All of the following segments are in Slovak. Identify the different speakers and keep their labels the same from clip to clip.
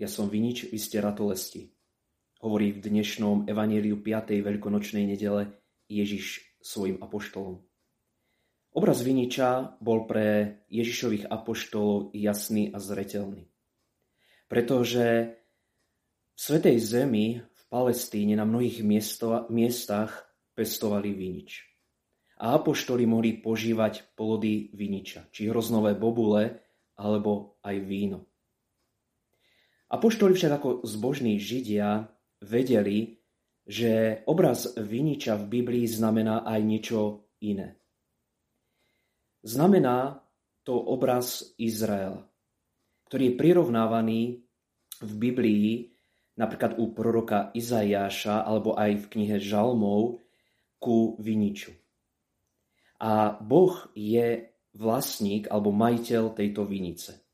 Speaker 1: ja som vinič, vy ste ratolesti. Hovorí v dnešnom evaníliu 5. veľkonočnej nedele Ježiš svojim apoštolom. Obraz viniča bol pre Ježišových apoštolov jasný a zretelný. Pretože v Svetej Zemi, v Palestíne, na mnohých miesto, miestach pestovali vinič. A apoštoli mohli požívať plody viniča, či hroznové bobule, alebo aj víno. Apoštoli však ako zbožní Židia vedeli, že obraz viniča v Biblii znamená aj niečo iné. Znamená to obraz Izraela, ktorý je prirovnávaný v Biblii napríklad u proroka Izajáša alebo aj v knihe Žalmov ku viniču. A Boh je vlastník alebo majiteľ tejto vinice.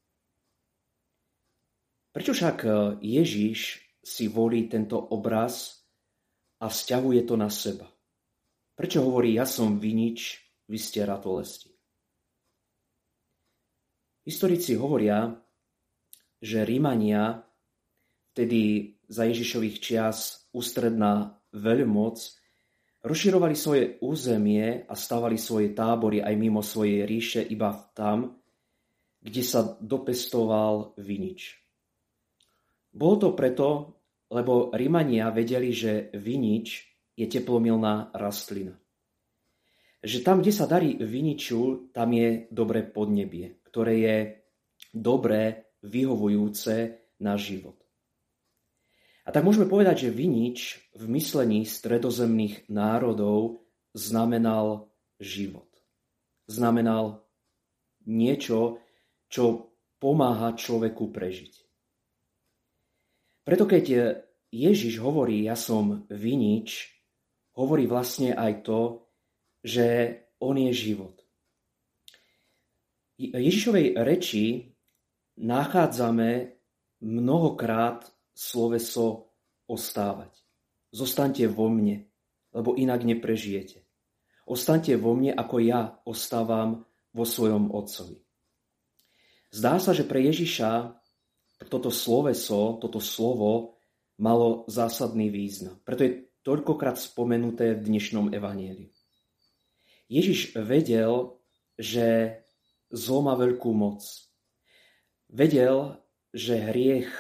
Speaker 1: Prečo však e, Ježiš si volí tento obraz a vzťahuje to na seba? Prečo hovorí, ja som vinič, vy ste ratolesti? Historici hovoria, že Rímania, vtedy za Ježišových čias ústredná veľmoc, rozširovali svoje územie a stavali svoje tábory aj mimo svojej ríše iba tam, kde sa dopestoval vinič. Bolo to preto, lebo Rímania vedeli, že vinič je teplomilná rastlina. Že tam, kde sa darí viniču, tam je dobré podnebie, ktoré je dobré, vyhovujúce na život. A tak môžeme povedať, že vinič v myslení stredozemných národov znamenal život. Znamenal niečo, čo pomáha človeku prežiť. Preto keď Ježiš hovorí, ja som vinič, hovorí vlastne aj to, že on je život. Ježišovej reči nachádzame mnohokrát sloveso ostávať. Zostaňte vo mne, lebo inak neprežijete. Ostaňte vo mne, ako ja ostávam vo svojom Otcovi. Zdá sa, že pre Ježiša toto sloveso, toto slovo malo zásadný význam. Preto je toľkokrát spomenuté v dnešnom evanieliu. Ježiš vedel, že zlo má veľkú moc. Vedel, že hriech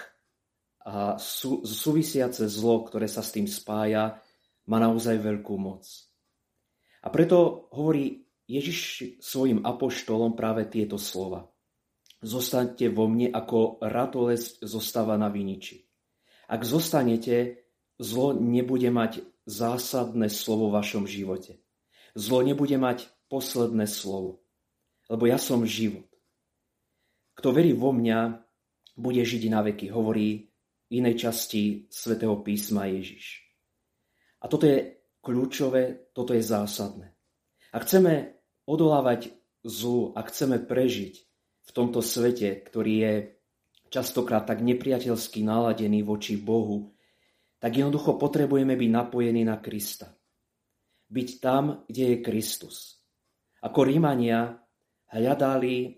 Speaker 1: a sú, súvisiace zlo, ktoré sa s tým spája, má naozaj veľkú moc. A preto hovorí Ježiš svojim apoštolom práve tieto slova. Zostaňte vo mne, ako ratolesť zostáva na viniči. Ak zostanete, zlo nebude mať zásadné slovo v vašom živote. Zlo nebude mať posledné slovo. Lebo ja som život. Kto verí vo mňa, bude žiť na veky, hovorí v inej časti svätého písma Ježiš. A toto je kľúčové, toto je zásadné. Ak chceme odolávať zlu, ak chceme prežiť, v tomto svete, ktorý je častokrát tak nepriateľsky naladený voči Bohu, tak jednoducho potrebujeme byť napojení na Krista. Byť tam, kde je Kristus. Ako Rímania hľadali e,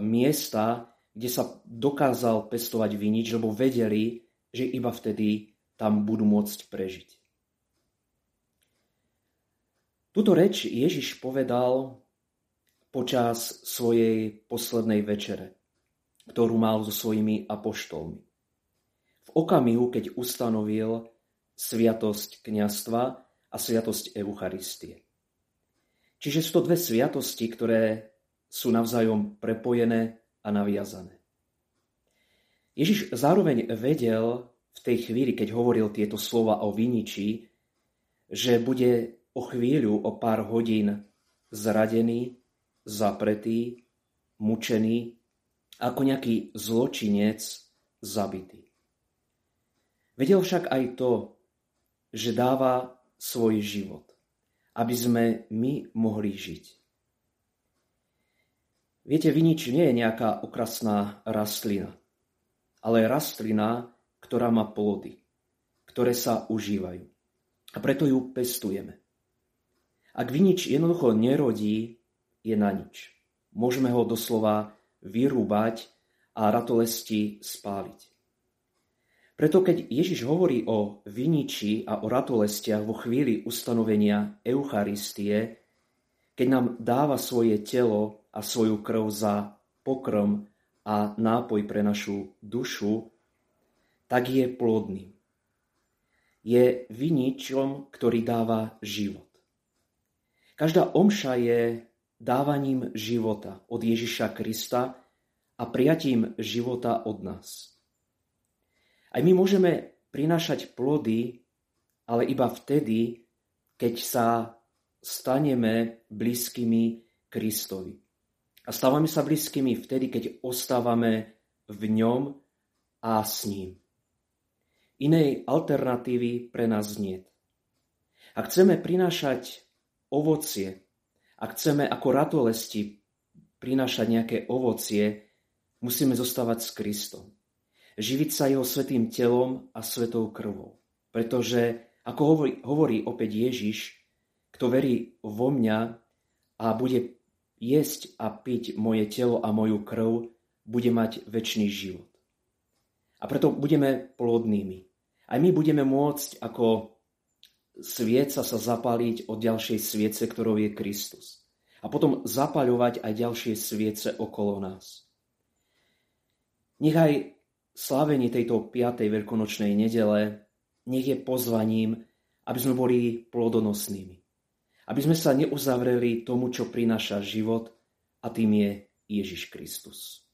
Speaker 1: miesta, kde sa dokázal pestovať vinič, lebo vedeli, že iba vtedy tam budú môcť prežiť. Tuto reč Ježiš povedal počas svojej poslednej večere, ktorú mal so svojimi apoštolmi. V okamihu, keď ustanovil sviatosť kniastva a sviatosť Eucharistie. Čiže sú to dve sviatosti, ktoré sú navzájom prepojené a naviazané. Ježiš zároveň vedel v tej chvíli, keď hovoril tieto slova o viniči, že bude o chvíľu, o pár hodín zradený, zapretý, mučený, ako nejaký zločinec zabitý. Vedel však aj to, že dáva svoj život, aby sme my mohli žiť. Viete, vinič nie je nejaká okrasná rastlina, ale rastlina, ktorá má plody, ktoré sa užívajú. A preto ju pestujeme. Ak vinič jednoducho nerodí, je na nič. Môžeme ho doslova vyrúbať a ratolesti spáliť. Preto keď Ježiš hovorí o viniči a o ratolestiach vo chvíli ustanovenia Eucharistie, keď nám dáva svoje telo a svoju krv za pokrm a nápoj pre našu dušu, tak je plodný. Je viničom, ktorý dáva život. Každá omša je dávaním života od Ježiša Krista a prijatím života od nás. Aj my môžeme prinášať plody, ale iba vtedy, keď sa staneme blízkymi Kristovi. A stávame sa blízkymi vtedy, keď ostávame v ňom a s ním. Inej alternatívy pre nás nie. Ak chceme prinášať ovocie, ak chceme ako ratolesti prinášať nejaké ovocie, musíme zostávať s Kristom živiť sa jeho svetým telom a svetou krvou. Pretože, ako hovorí, hovorí opäť Ježiš, kto verí vo mňa a bude jesť a piť moje telo a moju krv, bude mať väčší život. A preto budeme plodnými. Aj my budeme môcť ako svieca sa zapaliť od ďalšej sviece, ktorou je Kristus. A potom zapaľovať aj ďalšie sviece okolo nás. Nechaj slávenie tejto 5. veľkonočnej nedele nech je pozvaním, aby sme boli plodonosnými. Aby sme sa neuzavreli tomu, čo prináša život, a tým je Ježiš Kristus.